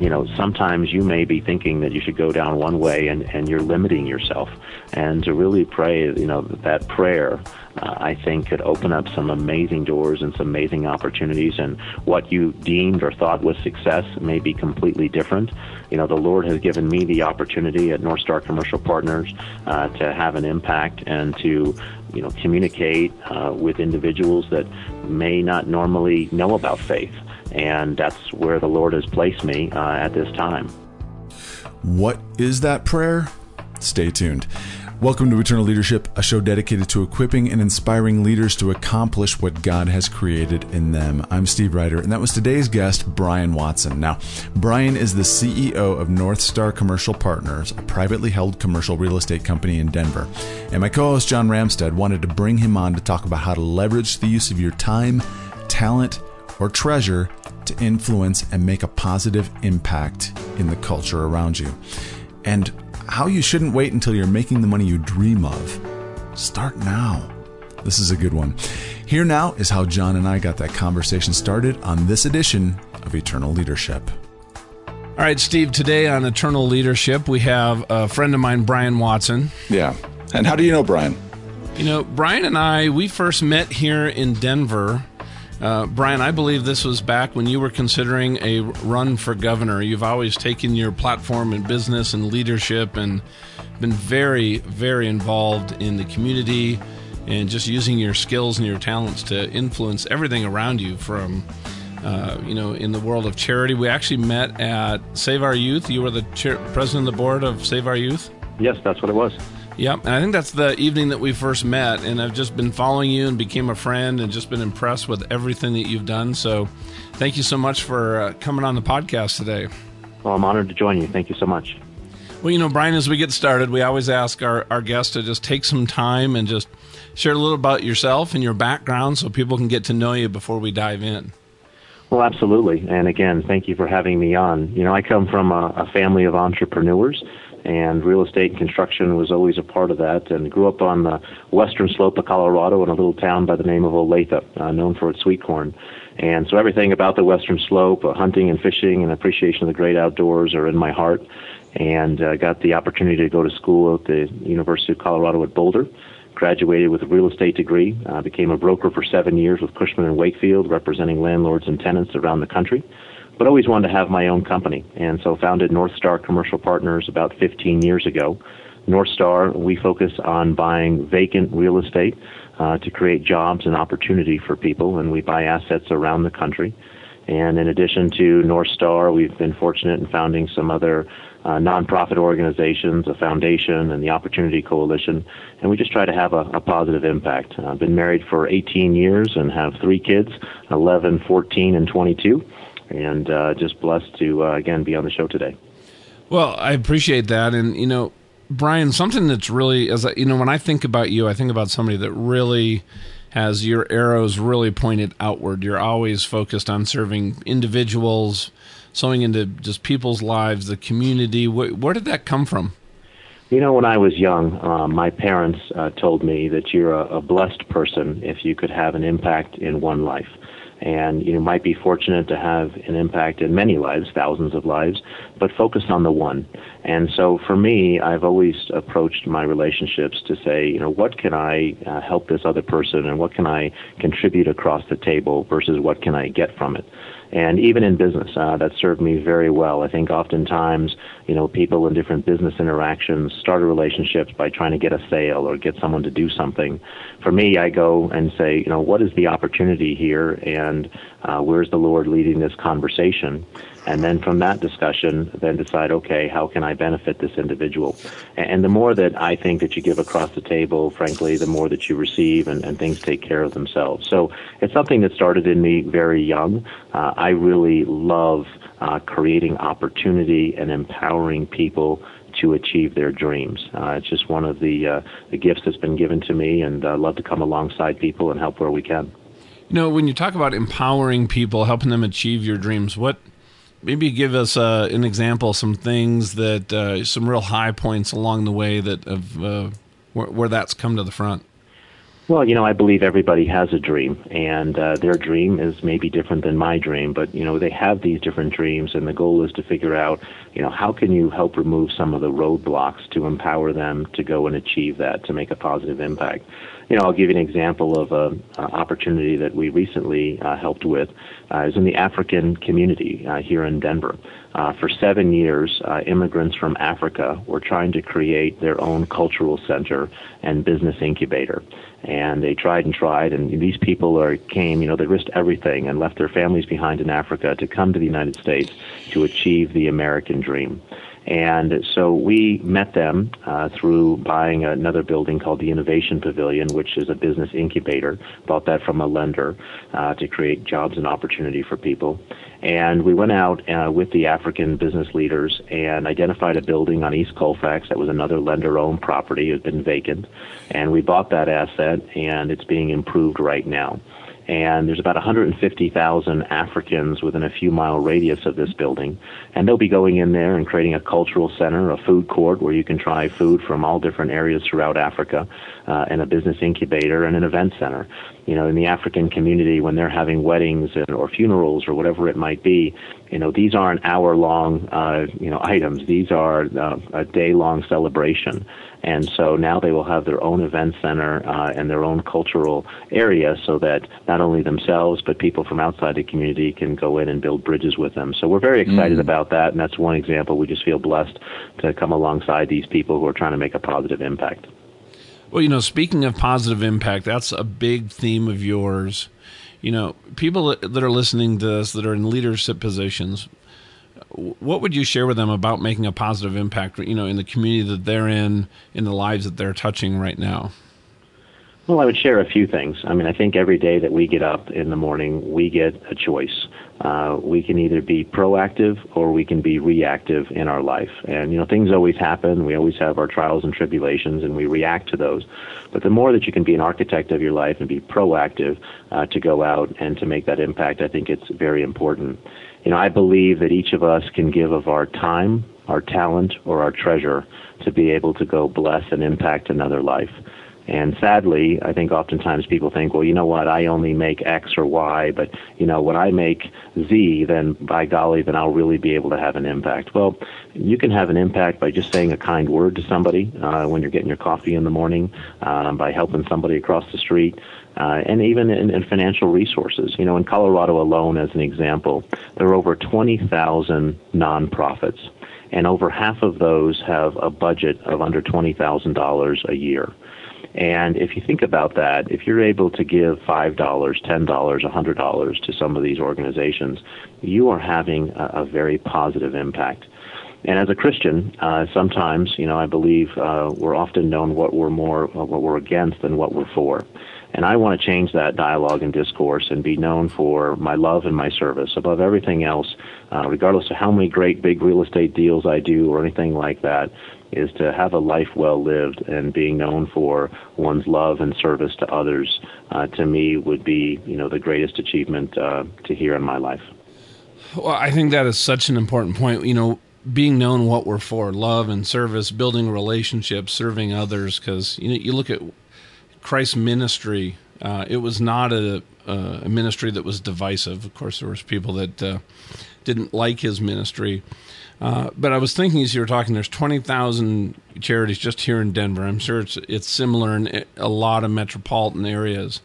you know, sometimes you may be thinking that you should go down one way and, and you're limiting yourself. And to really pray, you know, that prayer, uh, I think could open up some amazing doors and some amazing opportunities. And what you deemed or thought was success may be completely different. You know, the Lord has given me the opportunity at North Star Commercial Partners uh, to have an impact and to you know communicate uh, with individuals that may not normally know about faith and that's where the Lord has placed me uh, at this time. What is that prayer? Stay tuned. Welcome to Eternal Leadership, a show dedicated to equipping and inspiring leaders to accomplish what God has created in them. I'm Steve Ryder, and that was today's guest, Brian Watson. Now, Brian is the CEO of North Star Commercial Partners, a privately held commercial real estate company in Denver. And my co host, John Ramstead, wanted to bring him on to talk about how to leverage the use of your time, talent, or treasure to influence and make a positive impact in the culture around you. And how you shouldn't wait until you're making the money you dream of. Start now. This is a good one. Here now is how John and I got that conversation started on this edition of Eternal Leadership. All right, Steve, today on Eternal Leadership, we have a friend of mine, Brian Watson. Yeah. And how do you know Brian? You know, Brian and I, we first met here in Denver uh, Brian, I believe this was back when you were considering a run for governor. You've always taken your platform in business and leadership and been very, very involved in the community and just using your skills and your talents to influence everything around you from. Uh, you know, in the world of charity, we actually met at Save Our Youth. You were the chair, president of the board of Save Our Youth. Yes, that's what it was. Yep, and I think that's the evening that we first met, and I've just been following you and became a friend, and just been impressed with everything that you've done. So, thank you so much for uh, coming on the podcast today. Well, I'm honored to join you. Thank you so much. Well, you know, Brian, as we get started, we always ask our, our guests to just take some time and just share a little about yourself and your background so people can get to know you before we dive in. Well, absolutely. And again, thank you for having me on. You know, I come from a, a family of entrepreneurs and real estate and construction was always a part of that. And grew up on the western slope of Colorado in a little town by the name of Olathe, uh, known for its sweet corn. And so everything about the western slope, uh, hunting and fishing and appreciation of the great outdoors are in my heart. And uh, got the opportunity to go to school at the University of Colorado at Boulder. Graduated with a real estate degree. Uh, became a broker for seven years with Cushman and Wakefield, representing landlords and tenants around the country but always wanted to have my own company. And so founded North Star Commercial Partners about 15 years ago. North Star, we focus on buying vacant real estate uh, to create jobs and opportunity for people, and we buy assets around the country. And in addition to North Star, we've been fortunate in founding some other uh, nonprofit organizations, a foundation, and the Opportunity Coalition. And we just try to have a, a positive impact. I've uh, been married for 18 years and have three kids 11, 14, and 22 and uh, just blessed to uh, again be on the show today. Well, I appreciate that, and you know, Brian, something that's really as you know, when I think about you, I think about somebody that really has your arrows really pointed outward. You're always focused on serving individuals, sowing into just people's lives, the community. Where, where did that come from? You know, when I was young, uh, my parents uh, told me that you're a, a blessed person if you could have an impact in one life and you might be fortunate to have an impact in many lives, thousands of lives, but focused on the one. And so for me, I've always approached my relationships to say, you know, what can I uh, help this other person and what can I contribute across the table versus what can I get from it. And even in business, uh, that served me very well. I think oftentimes, you know, people in different business interactions start relationships by trying to get a sale or get someone to do something. For me, I go and say, you know, what is the opportunity here and uh, where's the Lord leading this conversation? And then from that discussion, then decide, okay, how can I benefit this individual? And the more that I think that you give across the table, frankly, the more that you receive, and, and things take care of themselves. So it's something that started in me very young. Uh, I really love uh, creating opportunity and empowering people to achieve their dreams. Uh, it's just one of the uh, the gifts that's been given to me, and I uh, love to come alongside people and help where we can. You know, when you talk about empowering people, helping them achieve your dreams, what maybe give us uh, an example, some things that, uh, some real high points along the way that of uh, where, where, that's come to the front. Well, you know, I believe everybody has a dream, and uh, their dream is maybe different than my dream. But you know, they have these different dreams, and the goal is to figure out, you know, how can you help remove some of the roadblocks to empower them to go and achieve that, to make a positive impact. You know, I'll give you an example of a, a opportunity that we recently uh, helped with. Uh, is in the African community uh, here in Denver. Uh, for seven years, uh, immigrants from Africa were trying to create their own cultural center and business incubator and they tried and tried and these people are came you know they risked everything and left their families behind in Africa to come to the United States to achieve the American dream and so we met them uh, through buying another building called the Innovation Pavilion, which is a business incubator. Bought that from a lender uh, to create jobs and opportunity for people. And we went out uh, with the African business leaders and identified a building on East Colfax that was another lender owned property. It had been vacant. And we bought that asset, and it's being improved right now and there's about 150,000 Africans within a few mile radius of this building. And they'll be going in there and creating a cultural center, a food court where you can try food from all different areas throughout Africa, uh, and a business incubator and an event center. You know, in the African community, when they're having weddings or funerals or whatever it might be, you know, these aren't hour long, uh, you know, items. These are uh, a day long celebration. And so now they will have their own event center uh, and their own cultural area so that not only themselves, but people from outside the community can go in and build bridges with them. So we're very excited mm. about that. And that's one example. We just feel blessed to come alongside these people who are trying to make a positive impact. Well, you know, speaking of positive impact, that's a big theme of yours you know, people that are listening to this that are in leadership positions, what would you share with them about making a positive impact, you know, in the community that they're in, in the lives that they're touching right now? Well, I would share a few things. I mean, I think every day that we get up in the morning, we get a choice. Uh, we can either be proactive or we can be reactive in our life. And, you know, things always happen. We always have our trials and tribulations and we react to those. But the more that you can be an architect of your life and be proactive uh, to go out and to make that impact, I think it's very important. You know, I believe that each of us can give of our time, our talent, or our treasure to be able to go bless and impact another life. And sadly, I think oftentimes people think, well, you know what, I only make X or Y, but you know, when I make Z, then by golly, then I'll really be able to have an impact. Well, you can have an impact by just saying a kind word to somebody uh, when you're getting your coffee in the morning, uh, by helping somebody across the street, uh, and even in, in financial resources. You know, in Colorado alone, as an example, there are over 20,000 nonprofits, and over half of those have a budget of under $20,000 a year. And if you think about that, if you're able to give $5, $10, $100 to some of these organizations, you are having a, a very positive impact. And as a Christian, uh, sometimes, you know, I believe uh, we're often known what we're more, uh, what we're against than what we're for. And I want to change that dialogue and discourse and be known for my love and my service above everything else, uh, regardless of how many great big real estate deals I do or anything like that is to have a life well lived and being known for one's love and service to others uh, to me would be you know the greatest achievement uh, to hear in my life. Well i think that is such an important point. You know being known what we're for love and service building relationships serving others because you know you look at christ's ministry uh, it was not a, a, ministry that was divisive of course there was people that uh, didn't like his ministry uh, but I was thinking as you were talking, there's 20,000 charities just here in Denver. I'm sure it's it's similar in a lot of metropolitan areas.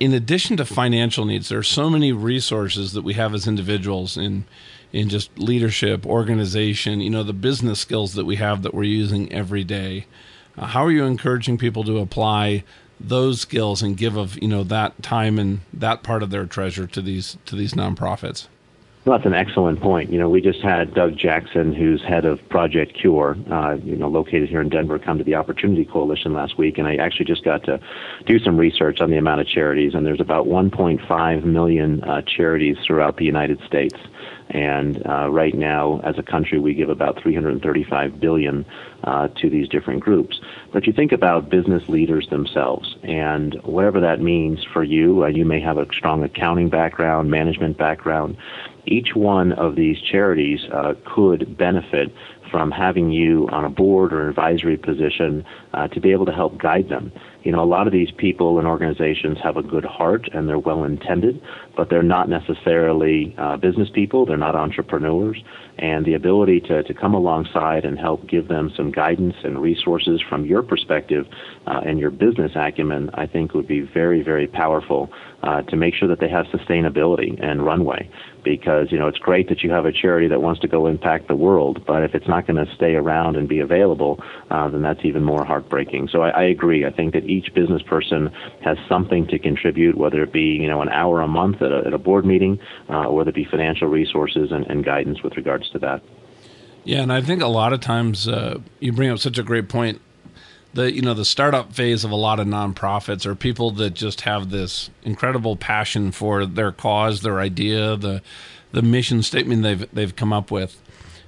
In addition to financial needs, there are so many resources that we have as individuals in in just leadership, organization, you know, the business skills that we have that we're using every day. Uh, how are you encouraging people to apply those skills and give of you know that time and that part of their treasure to these to these nonprofits? Well, that's an excellent point. You know, we just had Doug Jackson, who's head of Project Cure, uh, you know, located here in Denver, come to the Opportunity Coalition last week, and I actually just got to do some research on the amount of charities, and there's about 1.5 million uh, charities throughout the United States. And uh, right now, as a country, we give about 335 billion uh, to these different groups. But you think about business leaders themselves, and whatever that means for you, uh, you may have a strong accounting background, management background each one of these charities uh, could benefit from having you on a board or advisory position uh, to be able to help guide them. You know, a lot of these people and organizations have a good heart and they're well intended, but they're not necessarily uh, business people. They're not entrepreneurs. And the ability to, to come alongside and help give them some guidance and resources from your perspective uh, and your business acumen, I think would be very, very powerful uh, to make sure that they have sustainability and runway. Because, you know, it's great that you have a charity that wants to go impact the world, but if it's not going to stay around and be available, uh, then that's even more heartbreaking. So I, I agree. I think that each business person has something to contribute, whether it be, you know, an hour a month at a, at a board meeting, uh, or whether it be financial resources and, and guidance with to that. Yeah, and I think a lot of times uh, you bring up such a great point the you know the startup phase of a lot of nonprofits are people that just have this incredible passion for their cause, their idea, the the mission statement they've they've come up with,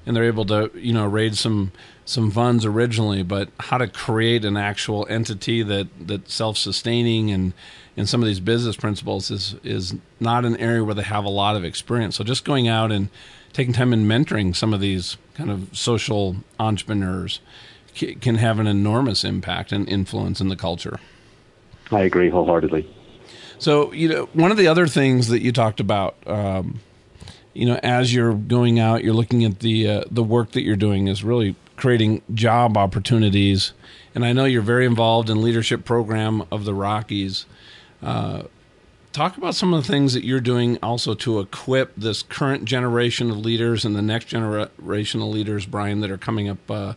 and they're able to you know raise some some funds originally, but how to create an actual entity that that self sustaining and and some of these business principles is is not an area where they have a lot of experience. So just going out and taking time and mentoring some of these kind of social entrepreneurs can have an enormous impact and influence in the culture. I agree wholeheartedly. So, you know, one of the other things that you talked about, um, you know, as you're going out, you're looking at the uh, the work that you're doing is really creating job opportunities. And I know you're very involved in leadership program of the Rockies. Uh, talk about some of the things that you're doing also to equip this current generation of leaders and the next generation of leaders, Brian, that are coming up uh,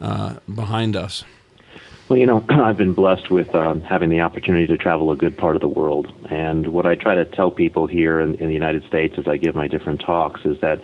uh, behind us? Well, you know, I've been blessed with um, having the opportunity to travel a good part of the world. And what I try to tell people here in, in the United States as I give my different talks is that,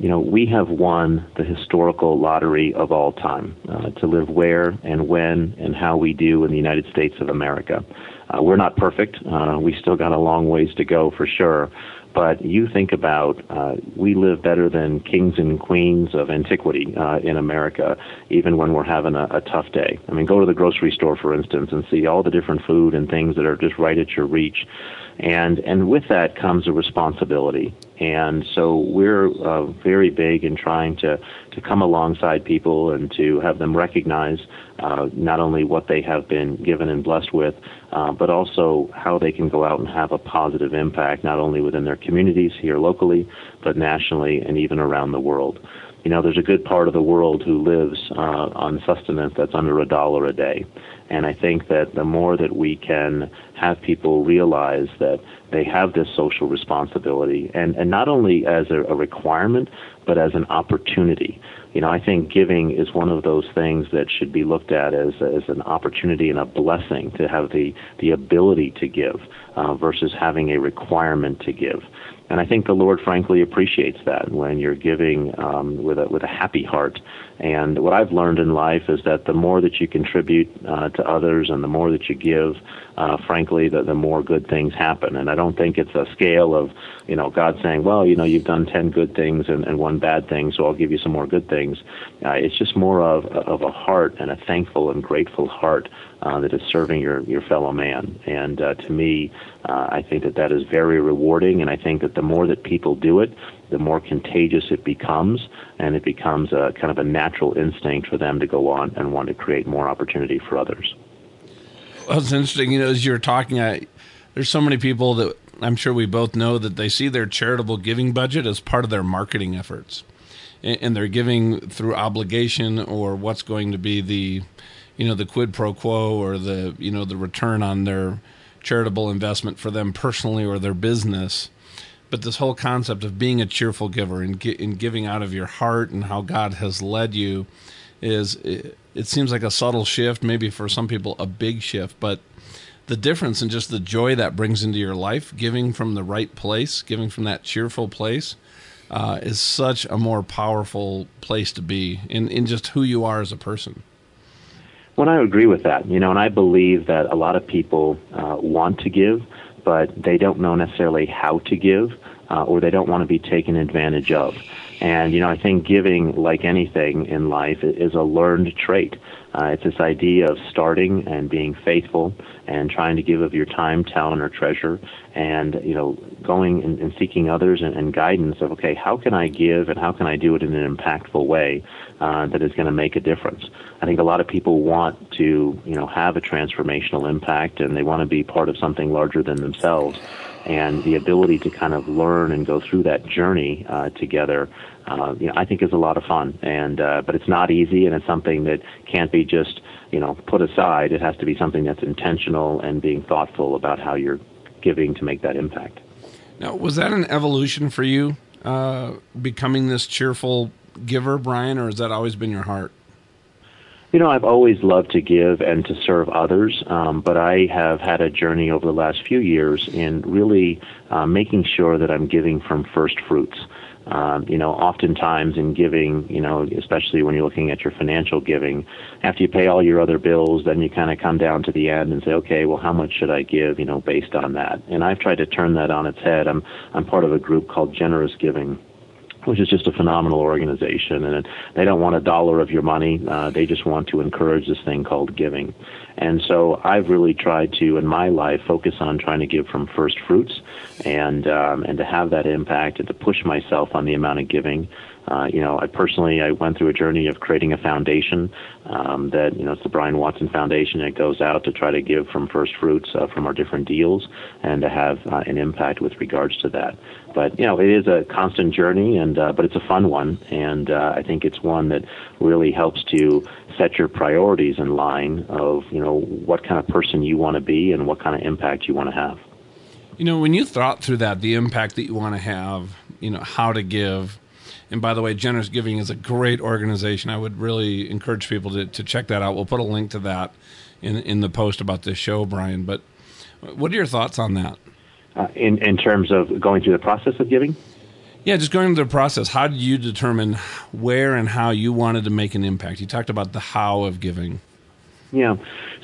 you know, we have won the historical lottery of all time uh, to live where and when and how we do in the United States of America. Uh, we're not perfect. Uh, we still got a long ways to go for sure. But you think about, uh, we live better than kings and queens of antiquity uh, in America, even when we're having a, a tough day. I mean, go to the grocery store, for instance, and see all the different food and things that are just right at your reach. And, and with that comes a responsibility. And so we're uh, very big in trying to, to come alongside people and to have them recognize uh, not only what they have been given and blessed with, uh, but also how they can go out and have a positive impact, not only within their communities here locally, but nationally and even around the world. You know, there's a good part of the world who lives uh, on sustenance that's under a dollar a day. And I think that the more that we can have people realize that they have this social responsibility, and, and not only as a, a requirement, but as an opportunity. You know, I think giving is one of those things that should be looked at as, as an opportunity and a blessing to have the, the ability to give uh, versus having a requirement to give. And I think the Lord, frankly, appreciates that when you're giving um, with a with a happy heart. And what I've learned in life is that the more that you contribute uh, to others and the more that you give, uh, frankly, the, the more good things happen. And I don't think it's a scale of, you know, God saying, well, you know, you've done 10 good things and, and one bad thing, so I'll give you some more good things. Uh, it's just more of, of a heart and a thankful and grateful heart uh, that is serving your, your fellow man. And uh, to me, uh, I think that that is very rewarding, and I think that the more that people do it, the more contagious it becomes, and it becomes a kind of a natural instinct for them to go on and want to create more opportunity for others. Well, it's interesting. You know, as you're talking, I, there's so many people that I'm sure we both know that they see their charitable giving budget as part of their marketing efforts, and, and they're giving through obligation or what's going to be the, you know, the quid pro quo or the you know the return on their charitable investment for them personally or their business. But this whole concept of being a cheerful giver and, and giving out of your heart and how God has led you is it, it seems like a subtle shift, maybe for some people a big shift, but the difference and just the joy that brings into your life, giving from the right place, giving from that cheerful place, uh, is such a more powerful place to be in, in just who you are as a person. Well, I agree with that. You know, and I believe that a lot of people uh, want to give, but they don't know necessarily how to give. Uh, or they don't want to be taken advantage of. And, you know, I think giving, like anything in life, is a learned trait. Uh, it's this idea of starting and being faithful and trying to give of your time, talent, or treasure, and you know, going and, and seeking others and, and, guidance of okay, how can I give and how can I do it in an impactful way uh, that is going to make a difference. I think a lot of people want to you know have a transformational impact and they want to be part of something larger than themselves and the ability to kind of learn and go through that journey uh, together, uh, you know, I think is a lot of fun. And uh, but it's not easy, and it's something that can't be just you know put aside. It has to be something that's intentional and being thoughtful about how you're giving to make that impact. Now, was that an evolution for you, uh, becoming this cheerful giver, Brian, or has that always been your heart? You know, I've always loved to give and to serve others, um, but I have had a journey over the last few years in really uh, making sure that I'm giving from first fruits. Um, you know, oftentimes in giving, you know, especially when you're looking at your financial giving, after you pay all your other bills, then you kind of come down to the end and say, okay, well, how much should I give, you know, based on that? And I've tried to turn that on its head. I'm I'm part of a group called Generous Giving, which is just a phenomenal organization. And they don't want a dollar of your money. Uh, they just want to encourage this thing called giving. And so I've really tried to, in my life, focus on trying to give from first fruits and um, and to have that impact and to push myself on the amount of giving uh, you know, I personally I went through a journey of creating a foundation um, that you know it's the Brian Watson Foundation. It goes out to try to give from first fruits uh, from our different deals and to have uh, an impact with regards to that. But you know, it is a constant journey, and uh, but it's a fun one, and uh, I think it's one that really helps to set your priorities in line of you know what kind of person you want to be and what kind of impact you want to have. You know, when you thought through that, the impact that you want to have, you know, how to give and by the way, Generous Giving is a great organization. I would really encourage people to, to check that out. We'll put a link to that in in the post about this show, Brian. But what are your thoughts on that? Uh, in in terms of going through the process of giving. Yeah, just going through the process. How did you determine where and how you wanted to make an impact? You talked about the how of giving. Yeah.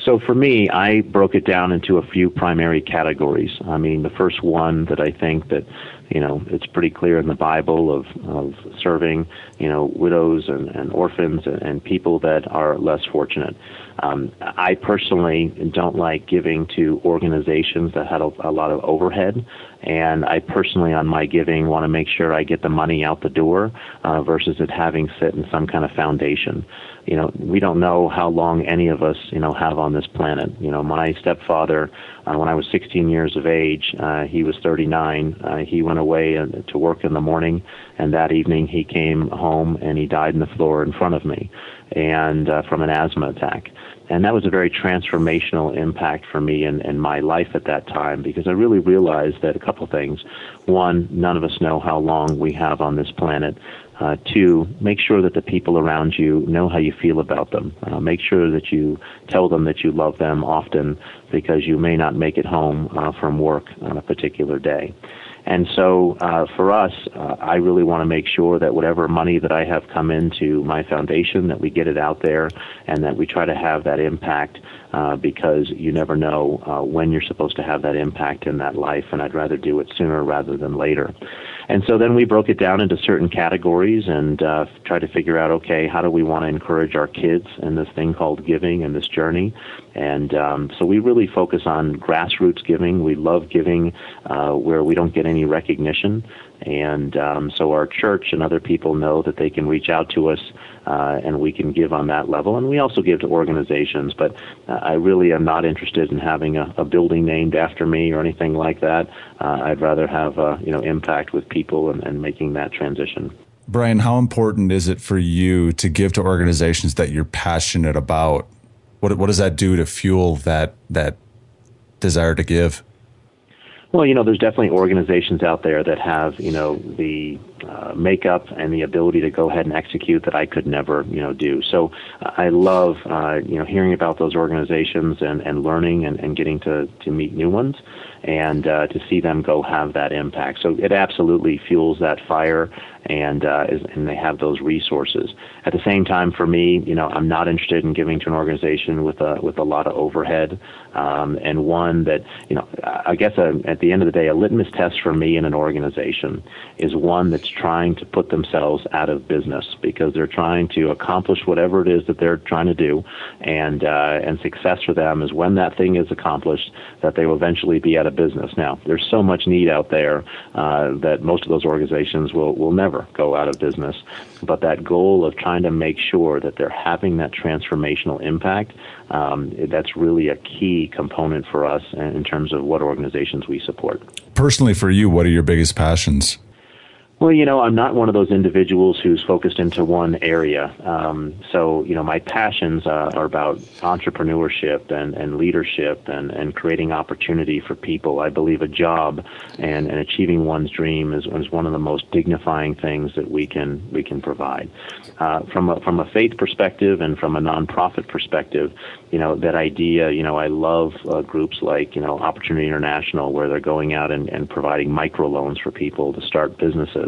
So for me, I broke it down into a few primary categories. I mean, the first one that I think that you know, it's pretty clear in the Bible of, of serving, you know, widows and, and orphans and, and people that are less fortunate. Um, I personally don't like giving to organizations that had a, a lot of overhead, and I personally, on my giving, want to make sure I get the money out the door uh, versus it having sit in some kind of foundation you know, we don't know how long any of us, you know, have on this planet. You know, my stepfather, uh, when I was 16 years of age, uh, he was 39. Uh, he went away uh, to work in the morning, and that evening he came home and he died on the floor in front of me, and uh, from an asthma attack. And that was a very transformational impact for me and, and my life at that time because I really realized that a couple things. One, none of us know how long we have on this planet. Uh, two, make sure that the people around you know how you feel about them. Uh, make sure that you tell them that you love them often because you may not make it home uh, from work on a particular day. And so uh, for us, uh, I really want to make sure that whatever money that I have come into my foundation, that we get it out there and that we try to have that impact uh, because you never know uh, when you're supposed to have that impact in that life, and I'd rather do it sooner rather than later. And so then we broke it down into certain categories and uh, tried to figure out, okay, how do we want to encourage our kids in this thing called giving and this journey? And um, so we really focus on grassroots giving. We love giving uh, where we don't get any recognition. And um, so our church and other people know that they can reach out to us uh, and we can give on that level. And we also give to organizations, but uh, I really am not interested in having a, a building named after me or anything like that. Uh, I'd rather have uh, you know impact with people and, and making that transition. Brian, how important is it for you to give to organizations that you're passionate about? What what does that do to fuel that that desire to give? Well, you know, there's definitely organizations out there that have, you know, the uh, makeup and the ability to go ahead and execute that I could never, you know, do. So uh, I love, uh, you know, hearing about those organizations and, and learning and, and getting to, to meet new ones and uh, to see them go have that impact. So it absolutely fuels that fire and uh, is, and they have those resources. At the same time, for me, you know, I'm not interested in giving to an organization with a with a lot of overhead, um, and one that you know, I guess a, at the end of the day, a litmus test for me in an organization is one that's trying to put themselves out of business because they're trying to accomplish whatever it is that they're trying to do, and uh, and success for them is when that thing is accomplished that they will eventually be out of business. Now, there's so much need out there uh, that most of those organizations will will never go out of business. But that goal of trying to make sure that they're having that transformational impact, um, that's really a key component for us in terms of what organizations we support. Personally, for you, what are your biggest passions? Well, you know, I'm not one of those individuals who's focused into one area. Um, so, you know, my passions uh, are about entrepreneurship and, and leadership and, and creating opportunity for people. I believe a job and, and achieving one's dream is, is one of the most dignifying things that we can we can provide. Uh, from a, from a faith perspective and from a nonprofit perspective, you know, that idea. You know, I love uh, groups like you know Opportunity International where they're going out and, and providing microloans for people to start businesses.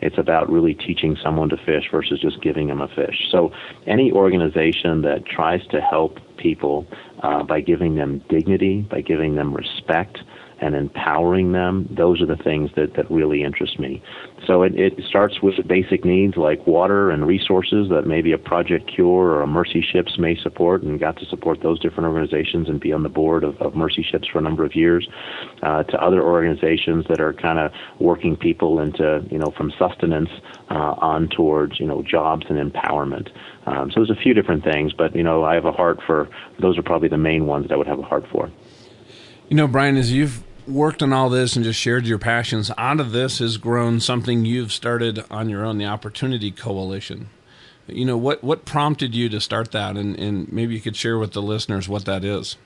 It's about really teaching someone to fish versus just giving them a fish. So any organization that tries to help people uh, by giving them dignity, by giving them respect, and empowering them, those are the things that, that really interest me. So it, it starts with basic needs like water and resources that maybe a Project Cure or a Mercy Ships may support, and got to support those different organizations and be on the board of, of Mercy Ships for a number of years, uh, to other organizations that are kind of working people into, you know, from sustenance uh, on towards, you know, jobs and empowerment. Um, so there's a few different things, but, you know, I have a heart for, those are probably the main ones that I would have a heart for. You know, Brian, as you've worked on all this and just shared your passions, out of this has grown something you've started on your own, the Opportunity Coalition. You know, what, what prompted you to start that? And, and maybe you could share with the listeners what that is.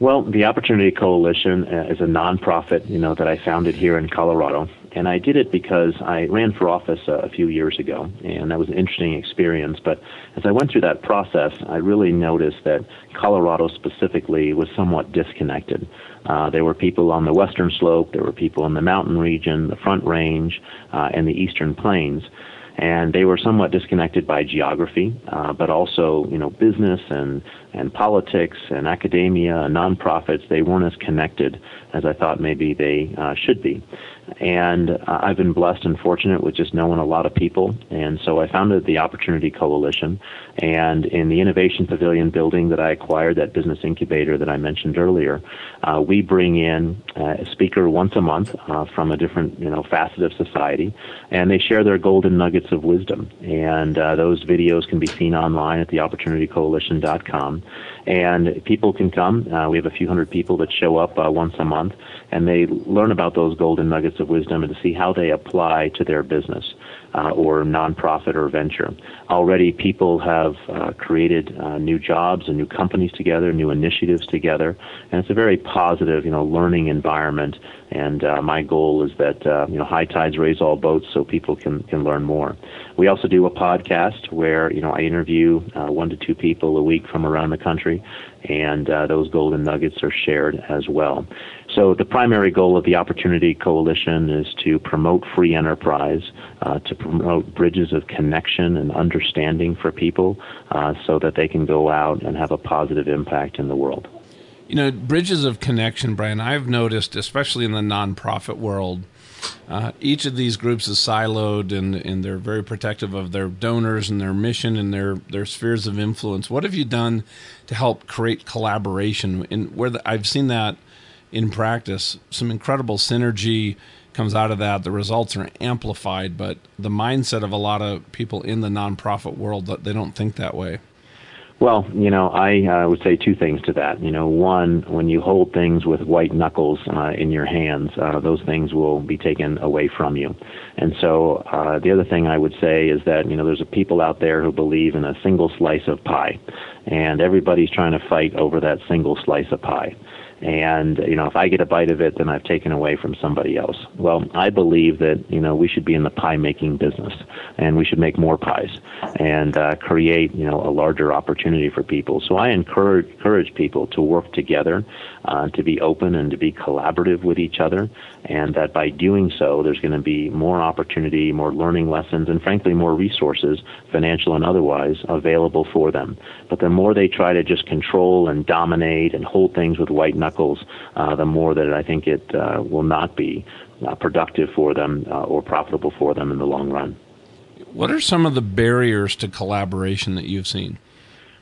Well, the Opportunity Coalition uh, is a nonprofit, you know, that I founded here in Colorado, and I did it because I ran for office uh, a few years ago, and that was an interesting experience. But as I went through that process, I really noticed that Colorado specifically was somewhat disconnected. Uh, there were people on the western slope, there were people in the mountain region, the Front Range, uh, and the eastern plains and they were somewhat disconnected by geography, uh, but also you know business and and politics and academia and nonprofits. They weren't as connected as I thought maybe they uh, should be. And uh, I've been blessed and fortunate with just knowing a lot of people. And so I founded the Opportunity Coalition. And in the Innovation Pavilion building that I acquired, that business incubator that I mentioned earlier, uh, we bring in uh, a speaker once a month uh, from a different you know facet of society, and they share their golden nuggets of wisdom. And uh, those videos can be seen online at theopportunitycoalition.com and people can come. Uh, we have a few hundred people that show up uh, once a month, and they learn about those golden nuggets of wisdom and to see how they apply to their business uh, or nonprofit or venture. Already, people have uh, created uh, new jobs and new companies together, new initiatives together, and it's a very positive, you know, learning environment. And uh, my goal is that uh, you know high tides raise all boats, so people can can learn more. We also do a podcast where you know I interview uh, one to two people a week from around the country, and those golden nuggets are shared as well. So the primary goal of the Opportunity Coalition is to promote free enterprise, uh, to promote bridges of connection and understanding for people, uh, so that they can go out and have a positive impact in the world. You know, bridges of connection, Brian. I've noticed, especially in the nonprofit world uh, each of these groups is siloed and, and they're very protective of their donors and their mission and their, their spheres of influence. What have you done to help create collaboration? And where the, I've seen that in practice, some incredible synergy comes out of that. The results are amplified, but the mindset of a lot of people in the nonprofit world that they don't think that way. Well, you know, I uh, would say two things to that. You know, one, when you hold things with white knuckles uh, in your hands, uh, those things will be taken away from you. And so, uh, the other thing I would say is that you know, there's a people out there who believe in a single slice of pie, and everybody's trying to fight over that single slice of pie. And you know if I get a bite of it, then I've taken away from somebody else. Well, I believe that you know we should be in the pie making business, and we should make more pies and uh, create you know a larger opportunity for people. So I encourage encourage people to work together, uh, to be open and to be collaborative with each other, and that by doing so, there's going to be more opportunity, more learning lessons, and frankly more resources, financial and otherwise, available for them. But the more they try to just control and dominate and hold things with white knuckles, uh, the more that I think it uh, will not be uh, productive for them uh, or profitable for them in the long run. What are some of the barriers to collaboration that you've seen?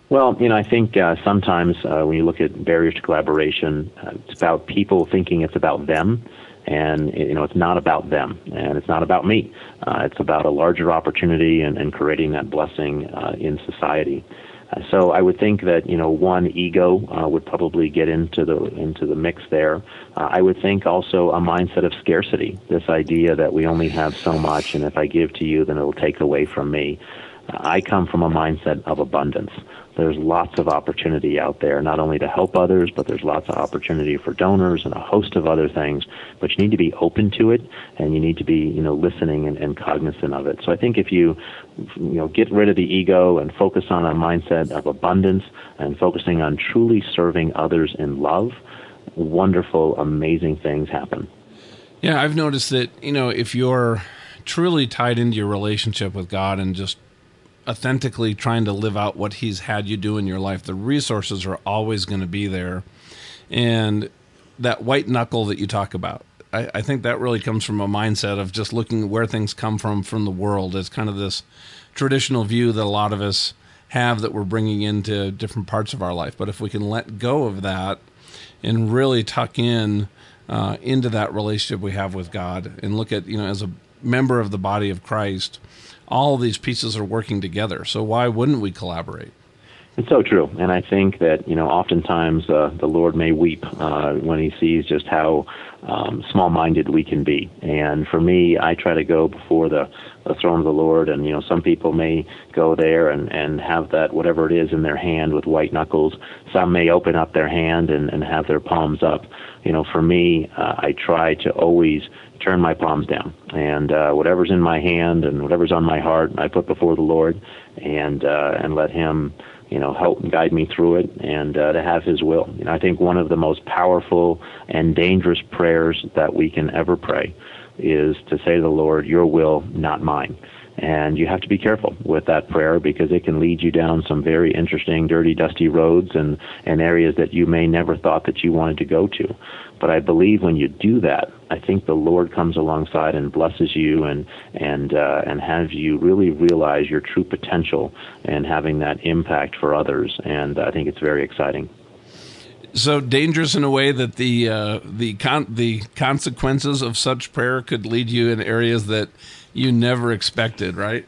Well, you know, I think uh, sometimes uh, when you look at barriers to collaboration, uh, it's about people thinking it's about them, and you know, it's not about them, and it's not about me. Uh, it's about a larger opportunity and, and creating that blessing uh, in society. Uh, so I would think that you know one ego uh, would probably get into the into the mix there. Uh, I would think also a mindset of scarcity. This idea that we only have so much, and if I give to you, then it'll take away from me. Uh, I come from a mindset of abundance there's lots of opportunity out there, not only to help others, but there's lots of opportunity for donors and a host of other things. But you need to be open to it, and you need to be, you know, listening and, and cognizant of it. So I think if you, you know, get rid of the ego and focus on a mindset of abundance and focusing on truly serving others in love, wonderful, amazing things happen. Yeah, I've noticed that, you know, if you're truly tied into your relationship with God and just authentically trying to live out what he's had you do in your life, the resources are always going to be there. And that white knuckle that you talk about, I, I, think that really comes from a mindset of just looking where things come from from the world. It's kind of this traditional view that a lot of us have that we're bringing into different parts of our life. But if we can let go of that and really tuck in uh, into that relationship we have with God and look at, you know, as a member of the body of Christ, all these pieces are working together. So why wouldn't we collaborate? It's so true, and I think that you know oftentimes uh, the Lord may weep uh, when He sees just how um, small-minded we can be. And for me, I try to go before the, the throne of the Lord, and you know some people may go there and and have that whatever it is in their hand with white knuckles. Some may open up their hand and and have their palms up. You know, for me, uh, I try to always turn my palms down and uh, whatever's in my hand and whatever's on my heart I put before the Lord and uh, and let him you know help guide me through it and uh, to have his will. You know I think one of the most powerful and dangerous prayers that we can ever pray is to say to the Lord your will not mine and you have to be careful with that prayer because it can lead you down some very interesting, dirty, dusty roads and, and areas that you may never thought that you wanted to go to. But I believe when you do that, I think the Lord comes alongside and blesses you and and uh, and has you really realize your true potential and having that impact for others. And I think it's very exciting. So dangerous in a way that the uh, the con- the consequences of such prayer could lead you in areas that you never expected, right?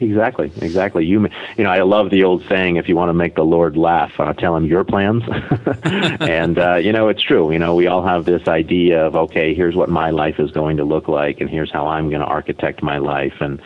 Exactly, exactly. You, you know, I love the old saying: "If you want to make the Lord laugh, uh, tell him your plans." and uh, you know, it's true. You know, we all have this idea of, okay, here's what my life is going to look like, and here's how I'm going to architect my life, and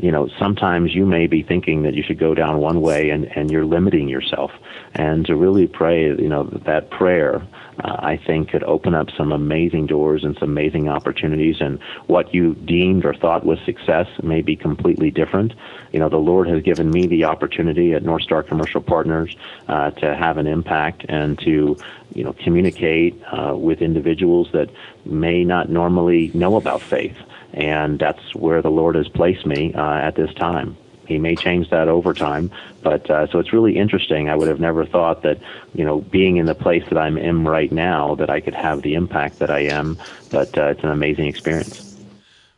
you know, sometimes you may be thinking that you should go down one way and, and you're limiting yourself. And to really pray, you know, that prayer uh, I think could open up some amazing doors and some amazing opportunities. And what you deemed or thought was success may be completely different. You know, the Lord has given me the opportunity at North Star Commercial Partners uh, to have an impact and to, you know, communicate uh, with individuals that may not normally know about faith. And that's where the Lord has placed me uh, at this time. He may change that over time, but uh, so it's really interesting. I would have never thought that, you know, being in the place that I'm in right now, that I could have the impact that I am. But uh, it's an amazing experience.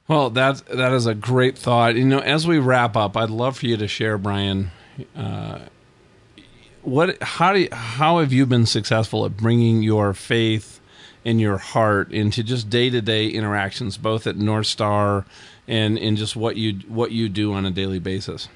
Well, that that is a great thought. You know, as we wrap up, I'd love for you to share, Brian. Uh, what how do you, how have you been successful at bringing your faith and your heart into just day to day interactions, both at North Star and in just what you what you do on a daily basis?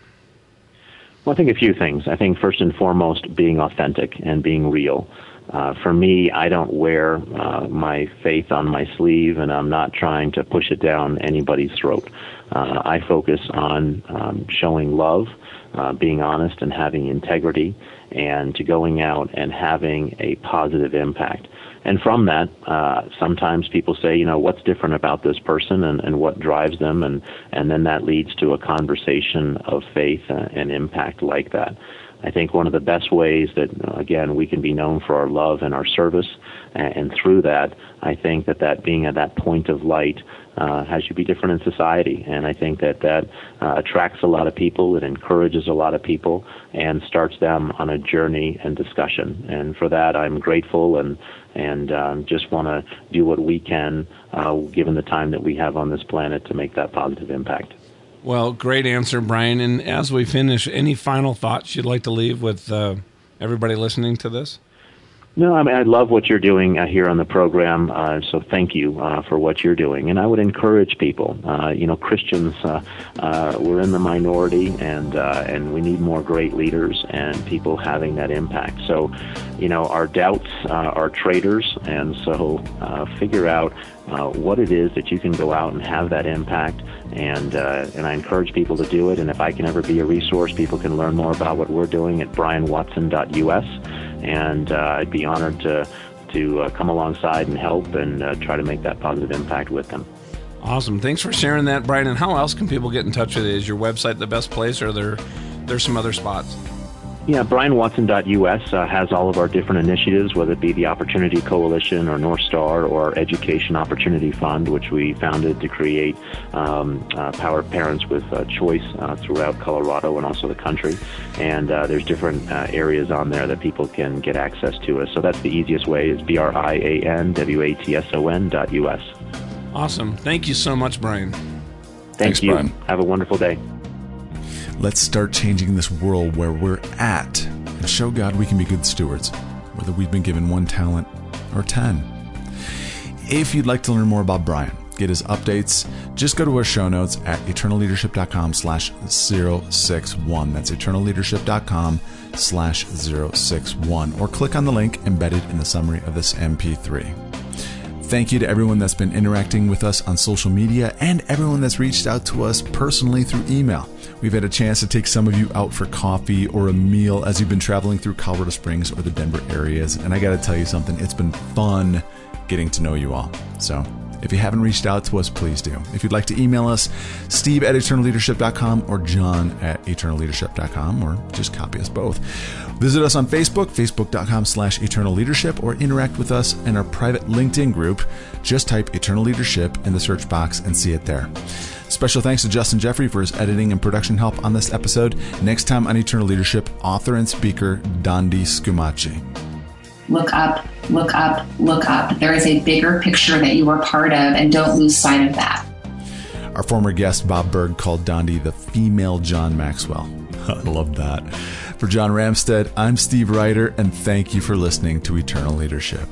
Well, I think a few things. I think first and foremost, being authentic and being real. Uh, for me, I don't wear uh, my faith on my sleeve, and I'm not trying to push it down anybody's throat. Uh, I focus on um, showing love, uh, being honest, and having integrity, and to going out and having a positive impact. And from that, uh, sometimes people say, you know, what's different about this person and, and what drives them, and, and then that leads to a conversation of faith and impact like that. I think one of the best ways that, again, we can be known for our love and our service, and, through that, I think that that being at that point of light uh, has you be different in society. And I think that that uh, attracts a lot of people, it encourages a lot of people, and starts them on a journey and discussion. And for that, I'm grateful and and um, just want to do what we can, uh, given the time that we have on this planet, to make that positive impact. Well, great answer, Brian. And as we finish, any final thoughts you'd like to leave with uh, everybody listening to this? No, I mean I love what you're doing uh, here on the program. Uh, so thank you uh, for what you're doing, and I would encourage people. Uh, you know, Christians, uh, uh, we're in the minority, and and we need more great leaders and people having that impact. So, you know, our doubts are traitors, and so figure out what it is that you can go out and have that impact. And and I encourage people to do it. And if I can ever be a resource, people can learn more about what we're doing at brianwatson.us and uh, I'd be honored to to uh, come alongside and help and uh, try to make that positive impact with them. Awesome. Thanks for sharing that, Brian. And how else can people get in touch with you? Is your website the best place, or there there's some other spots? Yeah, BrianWatson.us uh, has all of our different initiatives, whether it be the Opportunity Coalition or North Star or our Education Opportunity Fund, which we founded to create um, uh, powered parents with uh, choice uh, throughout Colorado and also the country. And uh, there's different uh, areas on there that people can get access to us. So that's the easiest way is B-R-I-A-N-W-A-T-S-O-N dot U-S. Awesome. Thank you so much, Brian. Thank Thanks, you. Brian. Have a wonderful day. Let's start changing this world where we're at and show God we can be good stewards, whether we've been given one talent or 10. If you'd like to learn more about Brian, get his updates, just go to our show notes at eternalleadership.com slash 061. That's eternalleadership.com slash 061. Or click on the link embedded in the summary of this MP3. Thank you to everyone that's been interacting with us on social media and everyone that's reached out to us personally through email. We've had a chance to take some of you out for coffee or a meal as you've been traveling through Colorado Springs or the Denver areas. And I got to tell you something, it's been fun getting to know you all. So if you haven't reached out to us, please do. If you'd like to email us, steve at eternalleadership.com or john at eternalleadership.com or just copy us both. Visit us on Facebook, facebook.com slash eternal leadership, or interact with us in our private LinkedIn group. Just type eternal leadership in the search box and see it there. Special thanks to Justin Jeffrey for his editing and production help on this episode. Next time on Eternal Leadership, author and speaker Dondi Scumaci. Look up, look up, look up. There is a bigger picture that you are part of, and don't lose sight of that. Our former guest, Bob Burg, called Dondi the female John Maxwell. I love that. For John Ramstead, I'm Steve Ryder, and thank you for listening to Eternal Leadership.